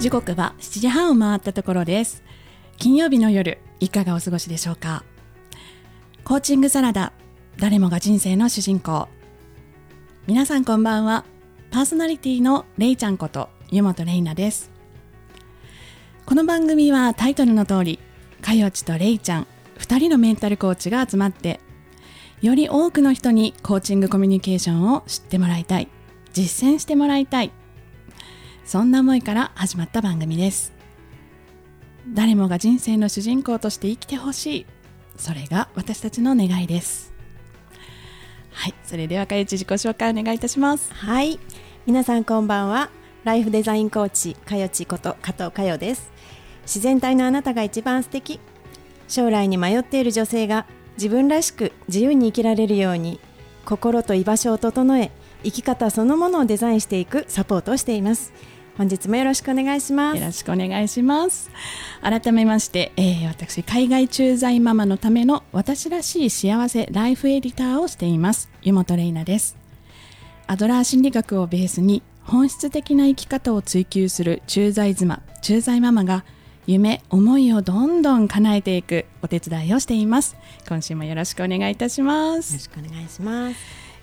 時刻は7時半を回ったところです。金曜日の夜いかがお過ごしでしょうか？コーチングサラダ誰もが人生の主人公。皆さんこんばんは。パーソナリティのれいちゃんこと湯本れいなです。この番組はタイトルの通りかよちとれいちゃん2人のメンタルコーチが集まってより多くの人にコーチングコミュニケーションを知ってもらいたい実践してもらいたいそんな思いから始まった番組です。誰もが人生の主人公として生きてほしいそれが私たちの願いです。はいそれではかゆち自己紹介お願いいたします。はい皆さんこんばんは。ライフデザインコーチかよちこと加藤かよです。自然体のあなたが一番素敵。将来に迷っている女性が自分らしく自由に生きられるように心と居場所を整え生き方そのものをデザインしていくサポートをしています。本日もよろしくお願いします。よろしくお願いします。改めまして、えー、私海外駐在ママのための私らしい幸せライフエディターをしています。湯本玲奈です。アドラー心理学をベースに本質的な生き方を追求する駐在妻駐在ママが夢思いをどんどん叶えていくお手伝いをしています。今週もよろしくお願いいたします。よろしくお願いします。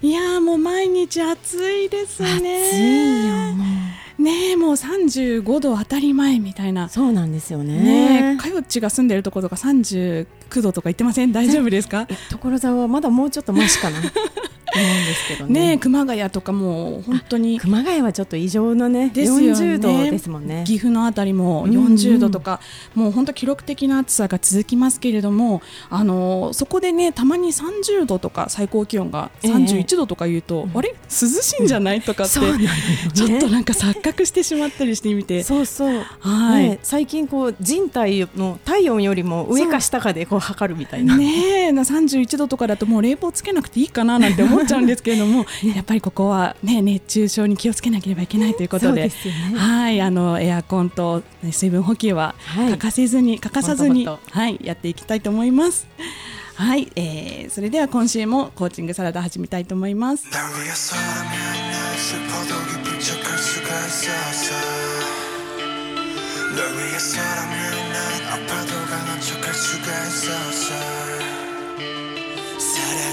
いやもう毎日暑いですね。暑いよ。ねもう35度当たり前みたいな。そうなんですよね。ねかよちが住んでるところとか39度とか言ってません？大丈夫ですか？所沢はまだもうちょっとマシかな。思うんですけどね。ね熊谷とかも本当に。熊谷はちょっと異常なねですよね。40度ですもんね。岐阜のあたりも40度とか、うんうん、もう本当記録的な暑さが続きますけれどもあのそこでねたまに30度とか最高気温が31度とか言うと、えー、あれ？涼しいんじゃない、とかって、ね、ちょっとなんか錯覚してしまったりしてみて。そうそう。はい、ね、最近こう人体の体温よりも上か下かでこう測るみたいな。ねえ31度とかだともう冷房つけなくていいかななんて思っちゃうんですけれども、やっぱりここは、ね、熱中症に気をつけなければいけないということで、ね、はいあのエアコンと水分補給は欠かせずに、はい、欠かさずにはいやっていきたいと思います。はい、えー、それでは今週もコーチングサラダ始めたいと思います。널 위해 사랑을 난 아파도 강한 척할 수가 있었어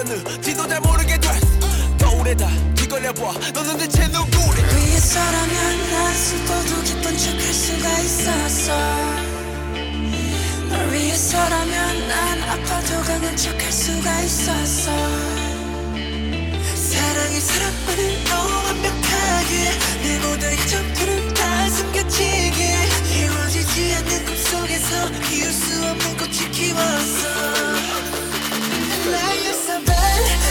생겼는지도 잘 모르게 됐어 거울에다 뒤걸려봐. 너는 대체 누구래 위에서라면 난 수도도 기쁜 척할 수가 있었어. 널 위해서라면 난 아파도 강한 척할 수가 있었어. 사랑이 사랑만을 더 완벽하게 내 모든 이점들은 다 숨겨지게 이루어지지 않는 꿈속에서 피울 수 없는 꽃이 키웠어. I used a be.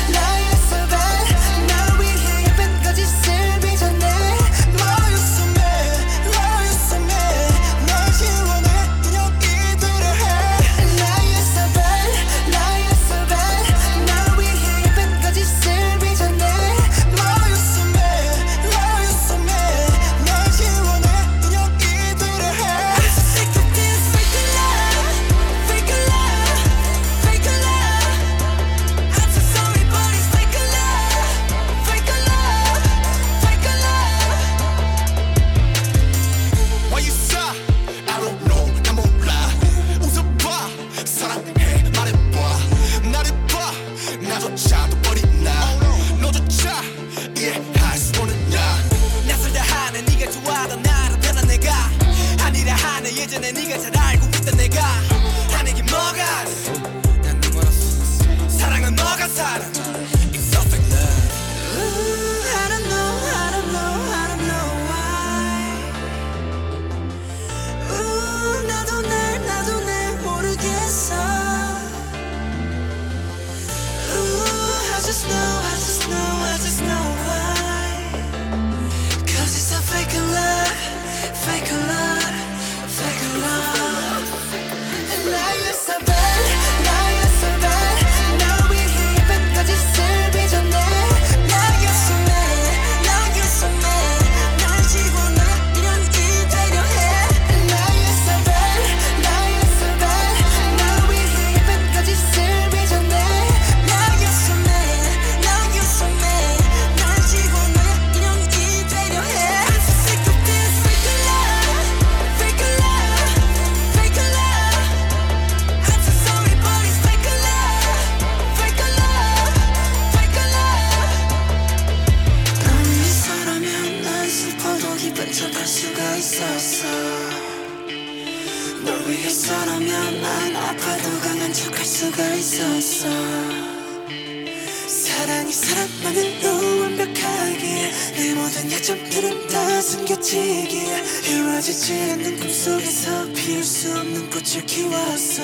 내 모든 약점들은 다 숨겨지기에 이루어지지 않는 꿈속에서 피울 수 없는 꽃을 키웠어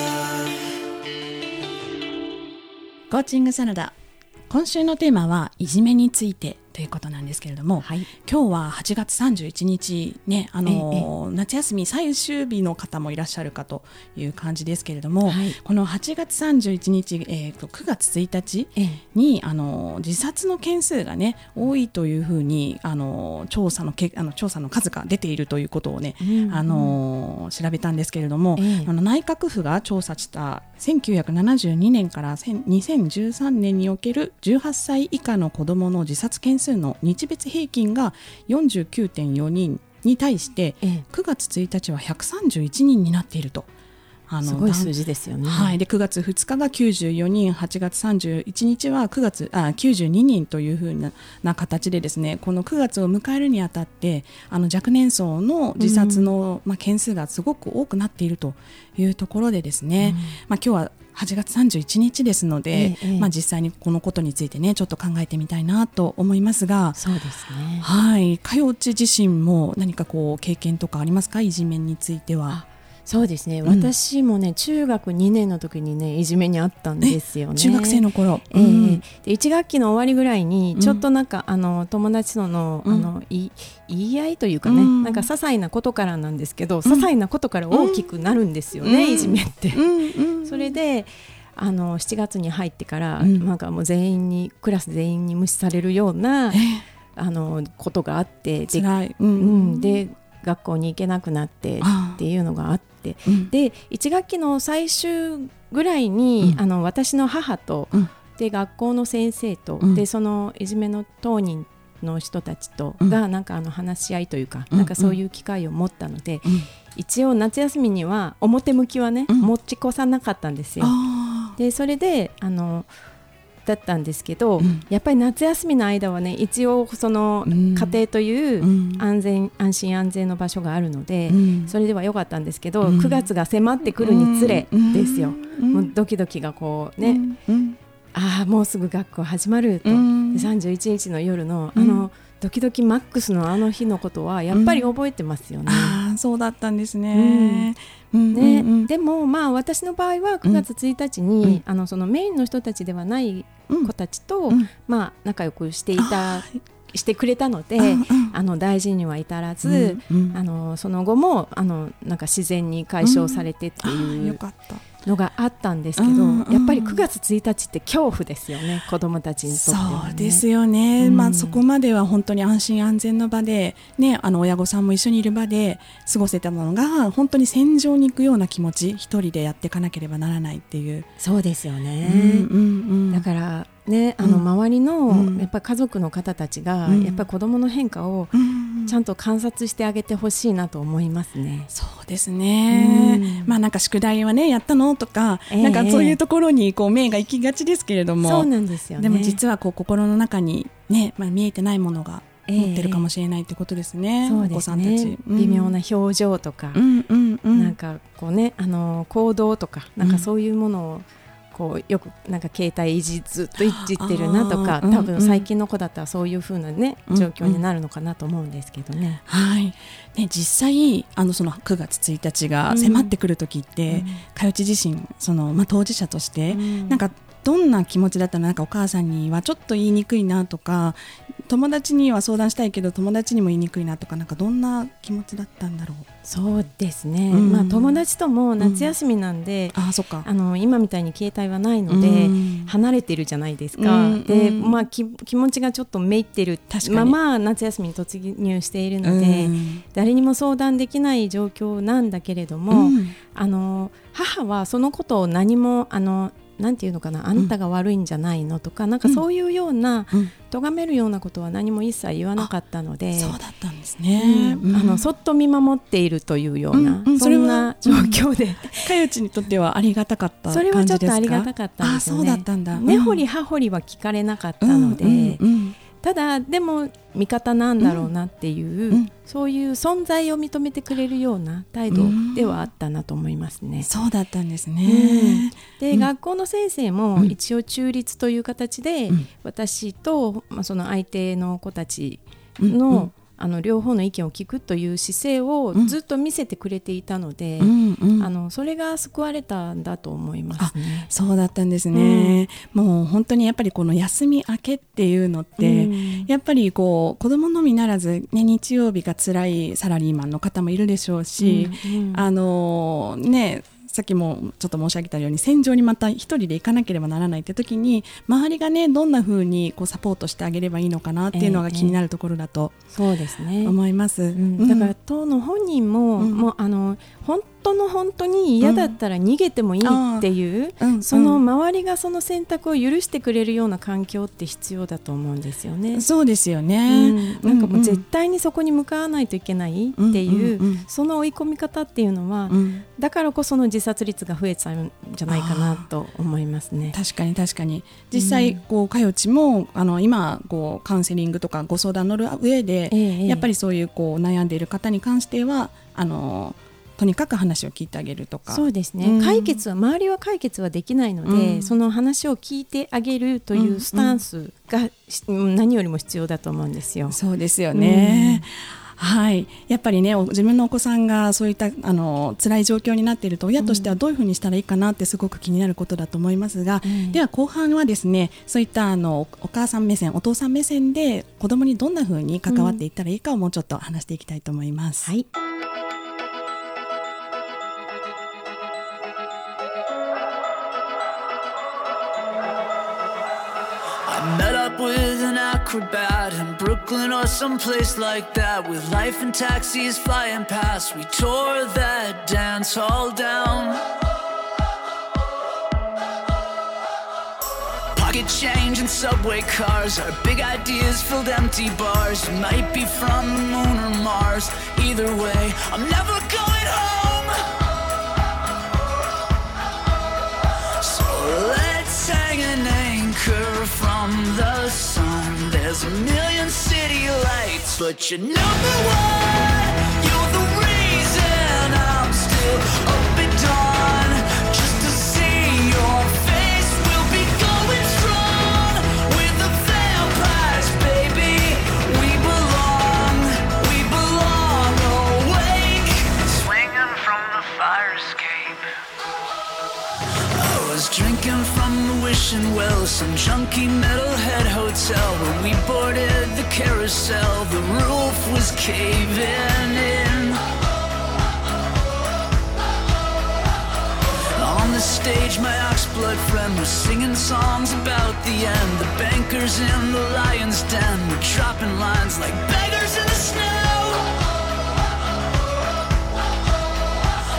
コーチングサラダ今週のテーマはいじめについて ということなんですけれども、はい。今日は8月31日ねあの、夏休み最終日の方もいらっしゃるかという感じですけれども、はい。この8月31日、えー、と9月1日ええ。にあの自殺の件数がね多いというふうにあの調査のけあの調査の数が出ているということをね、うんあの調べたんですけれども、ええ。あの内閣府が調査した1972年から1000 2013年における18歳以下の子どもの自殺件数の日別平均が49.4人に対してええ9月1日は131人になっていると。あすごい数字ですよね。はい、で9月2日が94人8月31日は9月あ92人というふうなな形でですねこの9月を迎えるにあたってあの若年層の自殺の、まあ、件数がすごく多くなっているというところでですね、まあ、今日は8月31日ですので、ええええまあ、実際にこのことについてねちょっと考えてみたいなと思いますが。そうですね。はい、かよち自身も何かこう経験とかありますか？いじめについては。そうですね。ん。私もね、中学2年の時にね、いじめにあったんですよね。中学生の頃、ええうん。で1学期の終わりぐらいにうん。ちょっとなんか、あの友達との,、うん。あのい言い合いというかね、うん。なんか些細なことからなんですけど、些細なことから大きくなるんですよね、うん。いじめって。うん。うん。それであの7月に入ってから、うん。なんかもう全員にクラス全員に無視されるようなえあのことがあってで,、ううん、で学校に行けなくなってあっていうのがあってうん。で1学期の最終ぐらいに、うん。あの私の母と、うん。で学校の先生と、うん。でそのいじめの当人の人たちとうん。が、なんかあの話し合いというか、うん。なんかそういう機会を持ったので、うん。一応夏休みには表向きはね、うん。持ち越さなかったんですよ。あでそれであのだったんですけど、うん。やっぱり夏休みの間はね一応そのうん。家庭といううん。安全、安心安全の場所があるので、うん。それでは良かったんですけど、うん。9月が迫ってくるにつれですよ、うん。もうドキドキがこうね、ああもうすぐ学校始まると、うん。で31日の夜のうん。あの、ドキドキマックスのあの日のことはやっぱり覚えてますよね。ああそうだったんですね。うん。ねうんうん。でもまあ私の場合は9月1日に、うん。あのそのメインの人たちではないうん子たちと、うん。まあ仲良くしていたしてくれたので、うんうん。あの大事には至らず、うんうん。あのその後もあのなんか自然に解消されてっていう。よかった。のがあったんですけど、うんうん。やっぱり9月1日って恐怖ですよね子どもたちにとってね。うですよね、うん。まあ、そこまでは本当に安心安全の場で、ね、あの親御さんも一緒にいる場で過ごせたのが本当に戦場に行くような気持ち一人でやっていかなければならないっていう、そうですよね。うんうんうん。だからかねあのうん。周りの、うん。やっぱり家族の方たちが、うん。やっぱり子供の変化をうん。ちゃんと観察してあげてほしいなと思いますね。そうですね、うん。まあなんか宿題はねやったのとか、ええ。なんかそういうところにこう目が行きがちですけれども。そうなんですよね。でも実はこう心の中にね、まあ、見えてないものがええ。持ってるかもしれないってことですね、そうお子さんたち。微妙な表情とか、うんうんうん。なんかこうねあの行動とかなんかそういうものをこうよくなんか携帯いじずっといじってるなとか多分最近の子だったらそういう風なねうん状況になるのかなと思うんですけどね。はい。ね、実際あのその9月1日が迫ってくる時って、かよち自身その、まあ、当事者として、うん。なんかどんな気持ちだったの？なんかお母さんにはちょっと言いにくいなとか友達には相談したいけど友達にも言いにくいなとかなんかどんな気持ちだったんだろう？そうですね、うん。まあ友達とも夏休みなんで、ああそっか。あの今みたいに携帯はないので、うん。離れてるじゃないですか、うんで、うん。まあ、き気持ちがちょっとめいってる確かにまま夏休みに突入しているので、うん。誰にも相談できない状況なんだけれども、うん。あの母はそのことを何もあのなんていうのかなあんたが悪いんじゃないのとか、なんかそういうようなうん。咎めるようなことは何も一切言わなかったので。そうだったんですね、うん。あのそっと見守っているというような、うん。うん。そんな状況で、かよちにとってはありがたかったそれは感じですか？ちょっとありがたかったんですよね。あそうだったんだ。根掘り葉掘りは聞かれなかったうんので、うんうんただでも味方なんだろうなっていう、うん。そういう存在を認めてくれるような態度ではあったなと思いますね。そうだったんですね、で、うん。学校の先生もうん。一応中立という形で、うん。私と、まあ、その相手の子たちうん。の,、うんあの両方の意見を聞くという姿勢をうん。ずっと見せてくれていたので、うんうん。あのそれが救われたんだと思いますね。そうだったんですね、もう本当にやっぱりこの休み明けっていうのって、うん。やっぱりこう子供のみならず、ね、日曜日が辛いサラリーマンの方もいるでしょうし、うんうん。あのねさっきもちょっと申し上げたように戦場にまた一人で行かなければならないって時に周りがねどんな風にこうサポートしてあげればいいのかなっていうのが気になるところだとそうですね。思います。うんだから当の本人も、うんもうあの本当の本当に嫌だったら逃げてもいいっていう、うんそのうん周りがその選択を許してくれるような環境って必要だと思うんですよね。そうですようね。ん。なんかもう絶対にそこに向かわないといけないっていう、うんうんうん。その追い込み方っていうのは、うん。だからこその自殺率が増えちゃうんじゃないかなと思いますね。確かに確かに。実際こうかよちもあの今こうカウンセリングとかご相談乗る上で、ええ。やっぱりそういうこう悩んでいる方に関してはあのとにかく話を聞いてあげるとか。そうですね、うん。解決は周りは解決はできないので、うん。その話を聞いてあげるというスタンスが、し何よりも必要だと思うんですよ。そうですよね。はい、やっぱりねお自分のお子さんがそういったあの辛い状況になっていると親としてはどういうふうにしたらいいかなってすごく気になることだと思いますが、うん。では後半はですねそういったあのお母さん目線お父さん目線で子供にどんなふうに関わっていったらいいかをもうちょっと話していきたいと思います。はい、with an acrobat in Brooklyn or someplace like that With life and taxis flying past. We tore that dance hall down. Pocket change and subway cars Our big ideas filled empty bars. You might be from the moon or Mars. Either way, I'm never There's a million city lights, but you're number one. You're the reason I'm still up at dawn. Just to see your face, we'll be going strong. We're the vampires, baby. We belong, we belong awake. Swinging from the fire escape. I was drinking from the wishing well, some junky metalhead hotel where we boarded the carousel. The roof was caving in. On the stage, my oxblood friend was singing songs about the end. The bankers in the lion's den were dropping lines like beggars in the snow.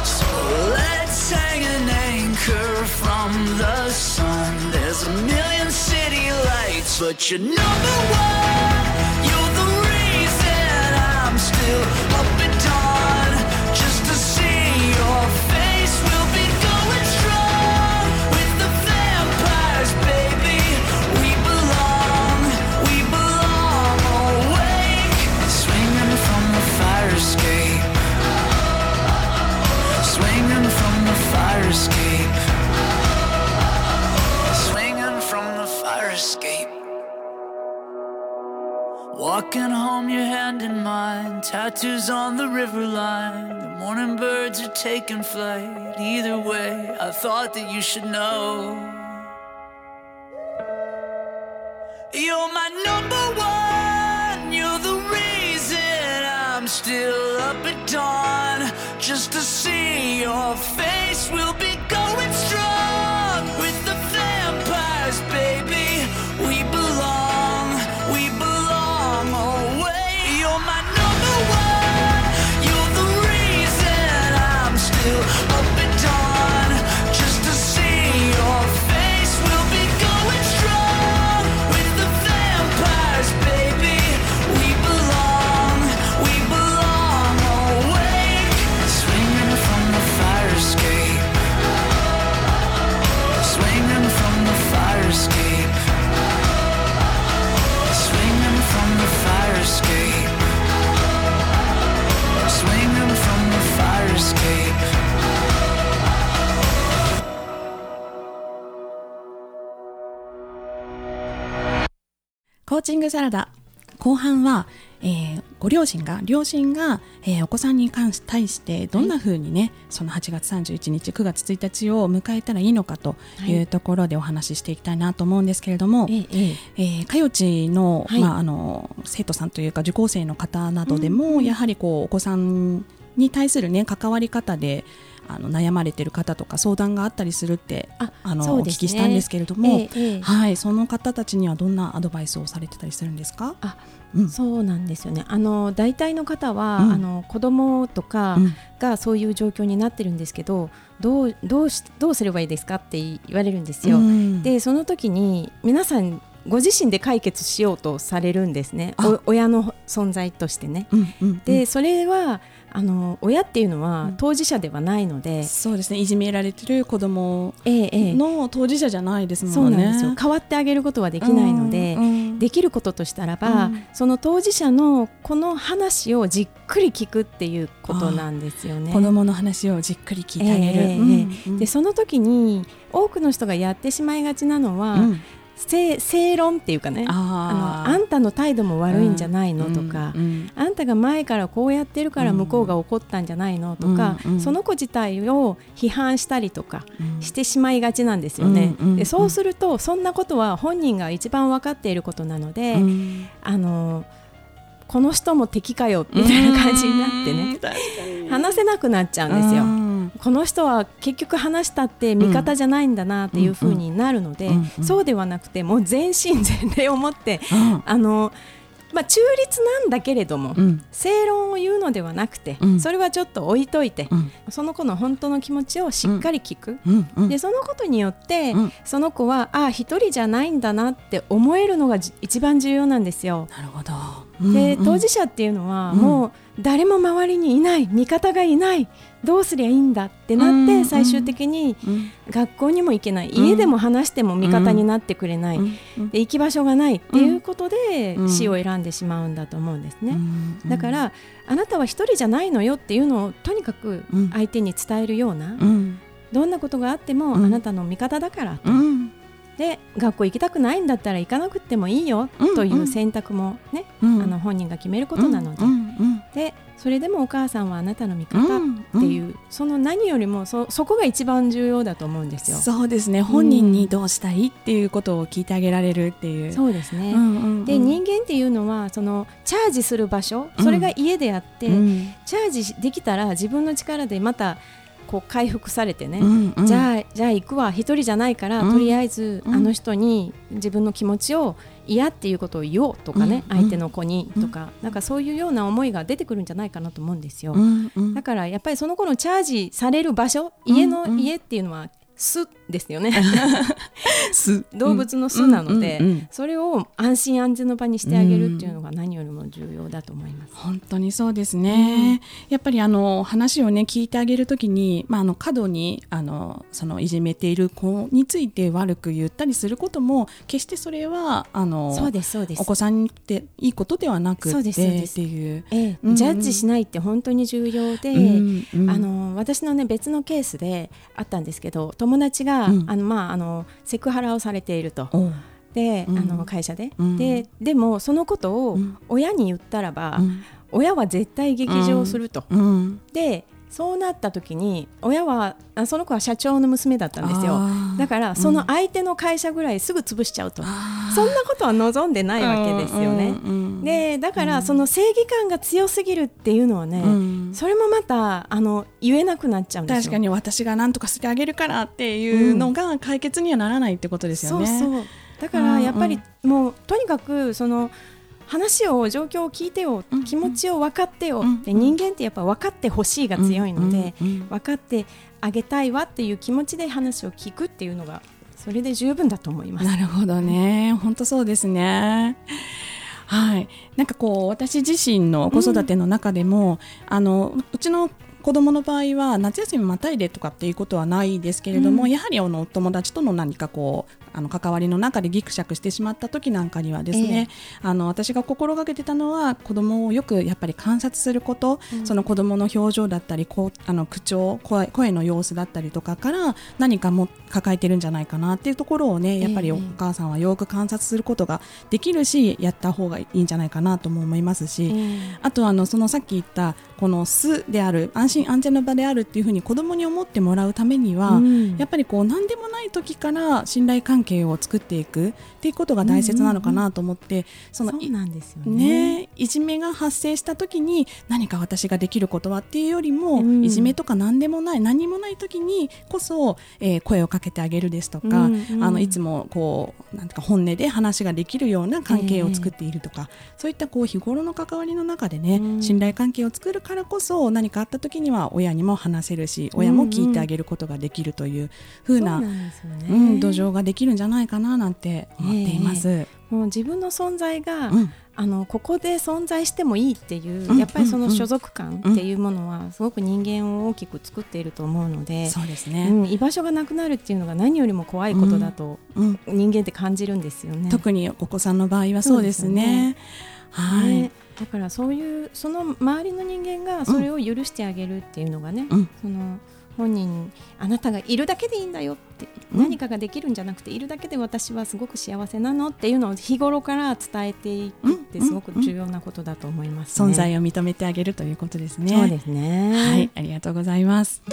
So let's hang an anchor from the sun. There's a million city lights, but you're number one. You're the reason I'm still hand in mine. Tattoos on the river line. The morning birds are taking flight. Either way, I thought that you should know. You're my number one. You're the reason I'm still up at dawn. Just to see your face, we'll be going チングサラダ。後半は、えーご両親が両親が、えーお子さんに関し対してどんな風にね、その8月31日9月1日を迎えたらいいのかとい。うところでお話ししていきたいなと思うんですけれども、ええええ。えー、かよちの,、はい。まあ、あの生徒さんというか受講生の方などでも、やはりこうお子さんに対する、ね、関わり方であの悩まれてる方とか相談があったりするってああのね。聞きしたんですけれども、ええええ。はい、その方たちにはどんなアドバイスをされてたりするんですか、あうん。そうなんですよね。あの大体の方は、うん。あの子供とかうん。がそういう状況になってるんですけど、どうどうしどうすればいいですかって言われるんですよ。うん。でその時に皆さんご自身で解決しようとされるんですね。親の存在としてね。うんうんでそれはあの親っていうのはうん。当事者ではないので、そうですね。いじめられてる子供ええええ。の当事者じゃないですそもね。うんなんですよ。変わってあげることはできないので、うんうん。できることとしたらば、うん。その当事者のこの話をじっくり聞くっていうことなんですよね。子供の話をじっくり聞いてあげる。ええうんえでその時に多くの人がやってしまいがちなのは、うん正正論っていうかねああのあんたの態度も悪いんじゃないのとか、うんうんあんたが前からこうやってるから向こうが怒ったんじゃないのとか、うんうん。その子自体を批判したりとかうん。してしまいがちなんですよね。うんでそうするとそんなことは本人が一番分かっていることなので、うん。あのこの人も敵かよみたいな感じになってね、話せなくなっちゃうんですよ。うん。この人は結局話したって味方じゃないんだなっていう風になるので、うんうんそうではなくてもう全身全霊を持って うん。あの、まあ、中立なんだけれども、うん。正論を言うのではなくて、うん。それはちょっと置いといて、うん。その子の本当の気持ちをしっかり聞く。でそのことによって、うん。その子はああ一人じゃないんだなって思えるのがじ一番重要なんですよ。なるほど。でうん。うん。当事者っていうのは、うんもう誰も周りにいない味方がいないどうすりゃいいんだってなって、最終的にうん。学校にも行けない、うん。家でも話しても味方になってくれない、で行き場所がないっていうことで、うん。死を選んでしまうんだと思うんですね。うん。だからあなたは一人じゃないのよっていうのをとにかくうん。相手に伝えるような、うん。どんなことがあってもうん。あなたの味方だからと、うんで学校行きたくないんだったら行かなくてもいいようんという選択もね、うん。あの本人が決めることなので、うんうんでそれでもお母さんはあなたの味方うんっていう、その何よりもそそこが一番重要だと思うんですよ。そうですね。本人にどうしたいっていうことを聞いてあげられるっていう。そうですね、うんうんうん。で人間っていうのはそのチャージする場所それが家であって、うん。チャージできたら自分の力でまたこう回復されてね、うんうん。じゃあじゃあ行くわ。一人じゃないから、うん。とりあえずうん。あの人に自分の気持ちを嫌っていうことを言おうとかね、うん。相手の子にとか、なんかそういうような思いが出てくるんじゃないかなと思うんですよ。だからやっぱりその子のチャージされる場所家の、家っていうのは巣ですよね。す 動物の巣なので、うんうんうんそれを安心安全の場にしてあげるっていうのが何よりも重要だと思います。本当にそうですね、やっぱりあの話をね聞いてあげるときに、まあ、あの過度にあのそのいじめている子について悪く言ったりすることも決してそれはあのそうですそうです。お子さんにっていいことではなくそうてですそうです。っていう。ええうんうん。ジャッジしないって本当に重要で、うんうん。あの私のね別のケースであったんですけど友達が、うん。あのまああのセクハラをされていると。で、うん。あの会社で、うん。ででもそのことをうん。親に言ったらば、うん。親は絶対劇場すると、うん。でそうなった時に親はあその子は社長の娘だったんですよ。だからその相手の会社ぐらいすぐ潰しちゃうと、あー。そんなことは望んでないわけですよね、うんうんうんでだからその正義感が強すぎるっていうのはね、うん。それもまたあの言えなくなっちゃうんですよ。確かに私が何とかしてあげるからっていうのが解決にはならないってことですよね。そうそう。だからやっぱりもうとにかくその話を状況を聞いてよ、うん気持ちを分かってよ、うんで人間ってやっぱ分かってほしいが強いので、うんうんうん分かってあげたいわっていう気持ちで話を聞くっていうのがそれで十分だと思います。なるほどね。本当そうですね。はい。なんかこう私自身の子育ての中でも、あのうちの子供の場合は夏休みまたいでとかっていうことはないですけれども、うんやはりあのお友達との何かこうあの関わりの中でギクシャクしてしまった時なんかにはですね、あの私が心がけてたのは子供をよくやっぱり観察すること、その子供の表情だったりこうあの口調声声の様子だったりとかから何かも抱えてるんじゃないかなっていうところをねやっぱりええお母さんはよく観察することができるしやった方がいいんじゃないかなとも思いますし、えあとあのそのさっき言ったこの巣である安心安全の場であるっていうふうに子供に思ってもらうためには、うん。やっぱりこう何でもない時から信頼関係を作っていくっていうことが大切なのかなと思って、そのそうなんですよね。ね、いじめが発生した時に何か私ができることはっていうよりも、うん。いじめとか何でもない何もない時にこそ、えー声をかけてあげるですとか、うんうん。あのいつもこうなんか本音で話ができるような関係を作っているとか、そういったこう日頃の関わりの中でね、うん。信頼関係を作るからこそ何かあった時には親にも話せるし親も聞いてあげることができるという風な、そうなんですよね。うん、土壌ができるんじゃないかななんて思っています。もう自分の存在が、うんあのここで存在してもいいっていう、うんやっぱりその所属感っていうものはすごく人間を大きく作っていると思うので、そうですね、うん、居場所がなくなるっていうのが何よりも怖いことだとうん、人間って感じるんですよね。特にお子さんの場合はそうですね。はい、ね。だからそういうその周りの人間がそれを許してあげるっていうのがね、うん。その本人あなたがいるだけでいいんだよって、うん何かができるんじゃなくているだけで私はすごく幸せなのっていうのを日頃から伝えていくってすごく重要なことだと思います、ね存在を認めてあげるということですね。そうですね。はい、ありがとうございます。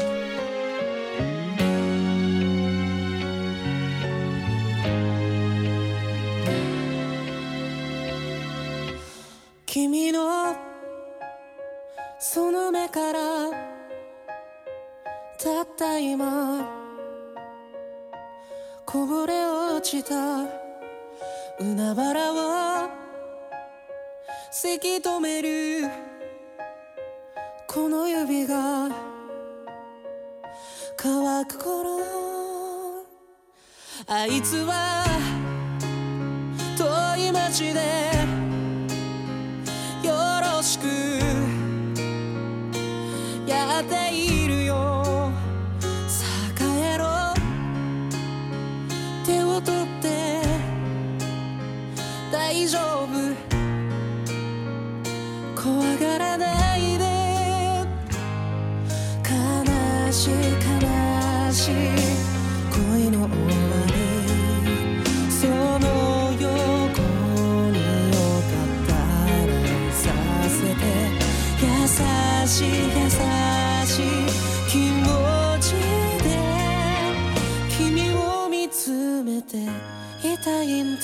君のその目からたった今こぼれ落ちた海原をせき止める。この指が乾く頃あいつは遠い街で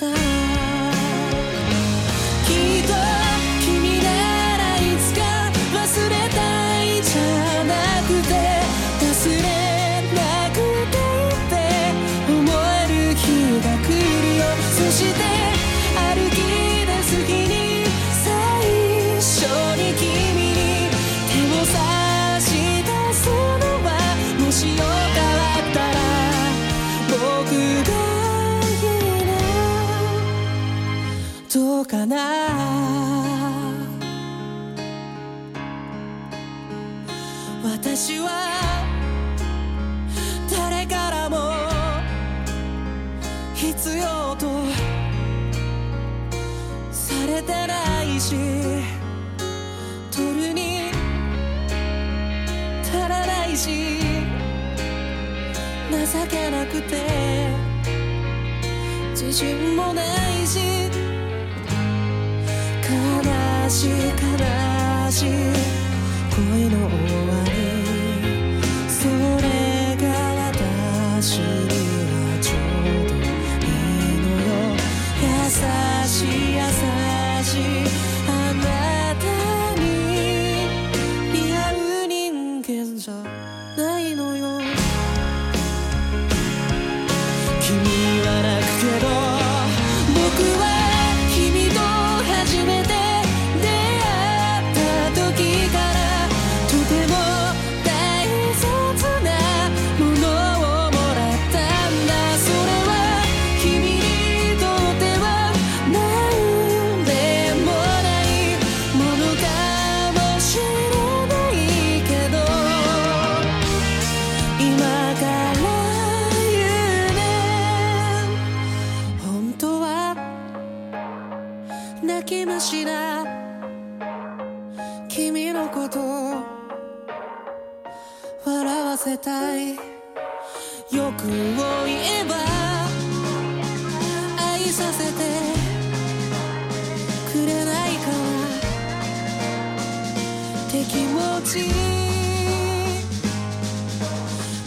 たし取るに足らないし情けなくて自信もないし悲しい悲しい恋の終わりそれが私泣き虫な君のこと笑わせたい。欲を言えば愛させてくれないか。なって気持ち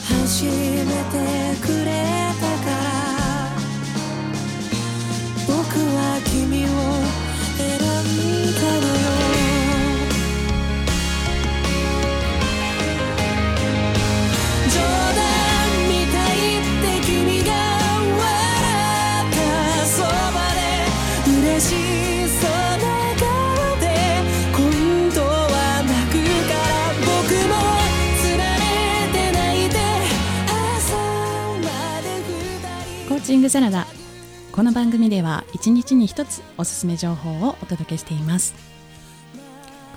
初めてくれたから。僕は君をコーチングサラダ。この番組では1日に1つおすすめ情報をお届けしています。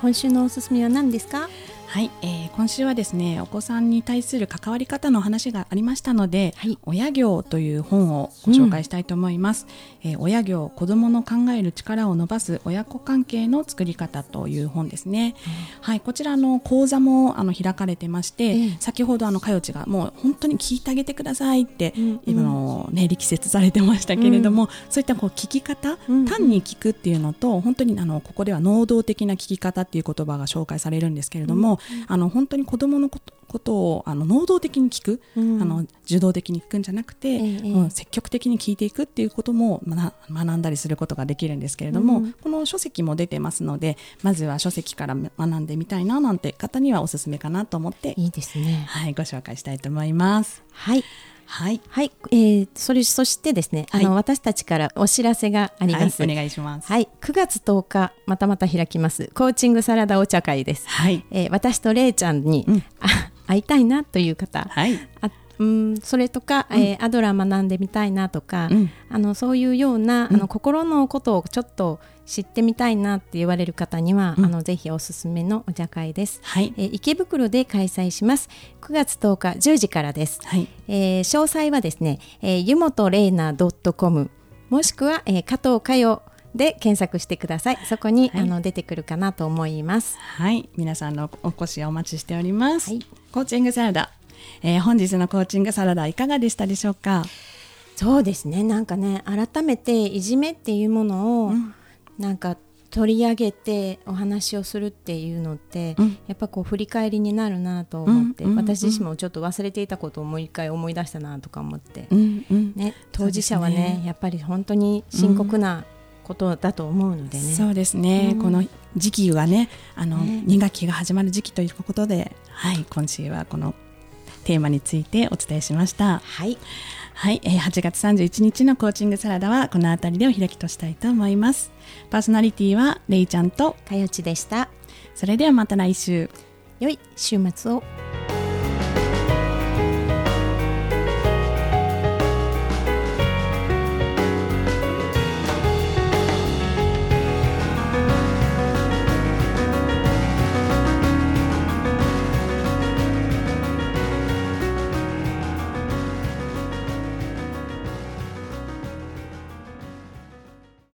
今週のおすすめは何ですか？はい、えー今週はですねお子さんに対する関わり方の話がありましたので、はい。親業という本をご紹介したいと思います、えー親業子供の考える力を伸ばす親子関係の作り方という本ですね、はいこちらの講座もあの開かれてまして、ええ。先ほどあのかよちがもう本当に聞いてあげてくださいって、うん今のね力説されてましたけれども、そういったこう聞き方、うん。単に聞くっていうのと本当にあのここでは能動的な聞き方っていう言葉が紹介されるんですけれども、あの本当に子どものことことをあの能動的に聞く、うん。あの受動的に聞くんじゃなくて、ええもう積極的に聞いていくっていうことも学学んだりすることができるんですけれども、うん。この書籍も出てますのでまずは書籍から学んでみたいななんて方にはおすすめかなと思って、いいですね。はい、ご紹介したいと思います。はいはい、はい、えー、それそしてですね、あの、はい私たちからお知らせがあります。はい、お願いします。はい、9月10日またまた開きますコーチングサラダお茶会です。はい、えー、私とれいちゃんに、うん。あ会いたいなという方、はい、あうんそれとか、えーアドラー学んでみたいなとか、うんあのそういうような、あの心のことをちょっと知ってみたいなって言われる方には、うんあのぜひおすすめのお茶会です。はい、えー池袋で開催します。9月10日10時からです。はい、えー詳細はですね、えー、ゆもとれいな .com もしくは、えー、加藤佳代で検索してください。そこに、はいあの出てくるかなと思います。はい、皆さんのお越しをお待ちしております。はいコーチングサラダ、えー本日のコーチングサラダいかがでしたでしょうか？そうですね。なんかね、改めていじめっていうものを、うん。なんか取り上げてお話をするっていうのって、うん。やっぱこう振り返りになるなと思って、うん私自身もちょっと忘れていたことをもう一回思い出したなとか思って、うんうん。ね、当事者はねねやっぱり本当に深刻なことだと思うのでね。そうですね、うん。この時期はねあの、ね。2学期が始まる時期ということで、はい、今週はこのテーマについてお伝えしました。はい、はい、えー8月31日のコーチングサラダはこの辺りでお開きとしたいと思います。パーソナリティはレイちゃんと、かよちでした。それではまた来週。良い週末を。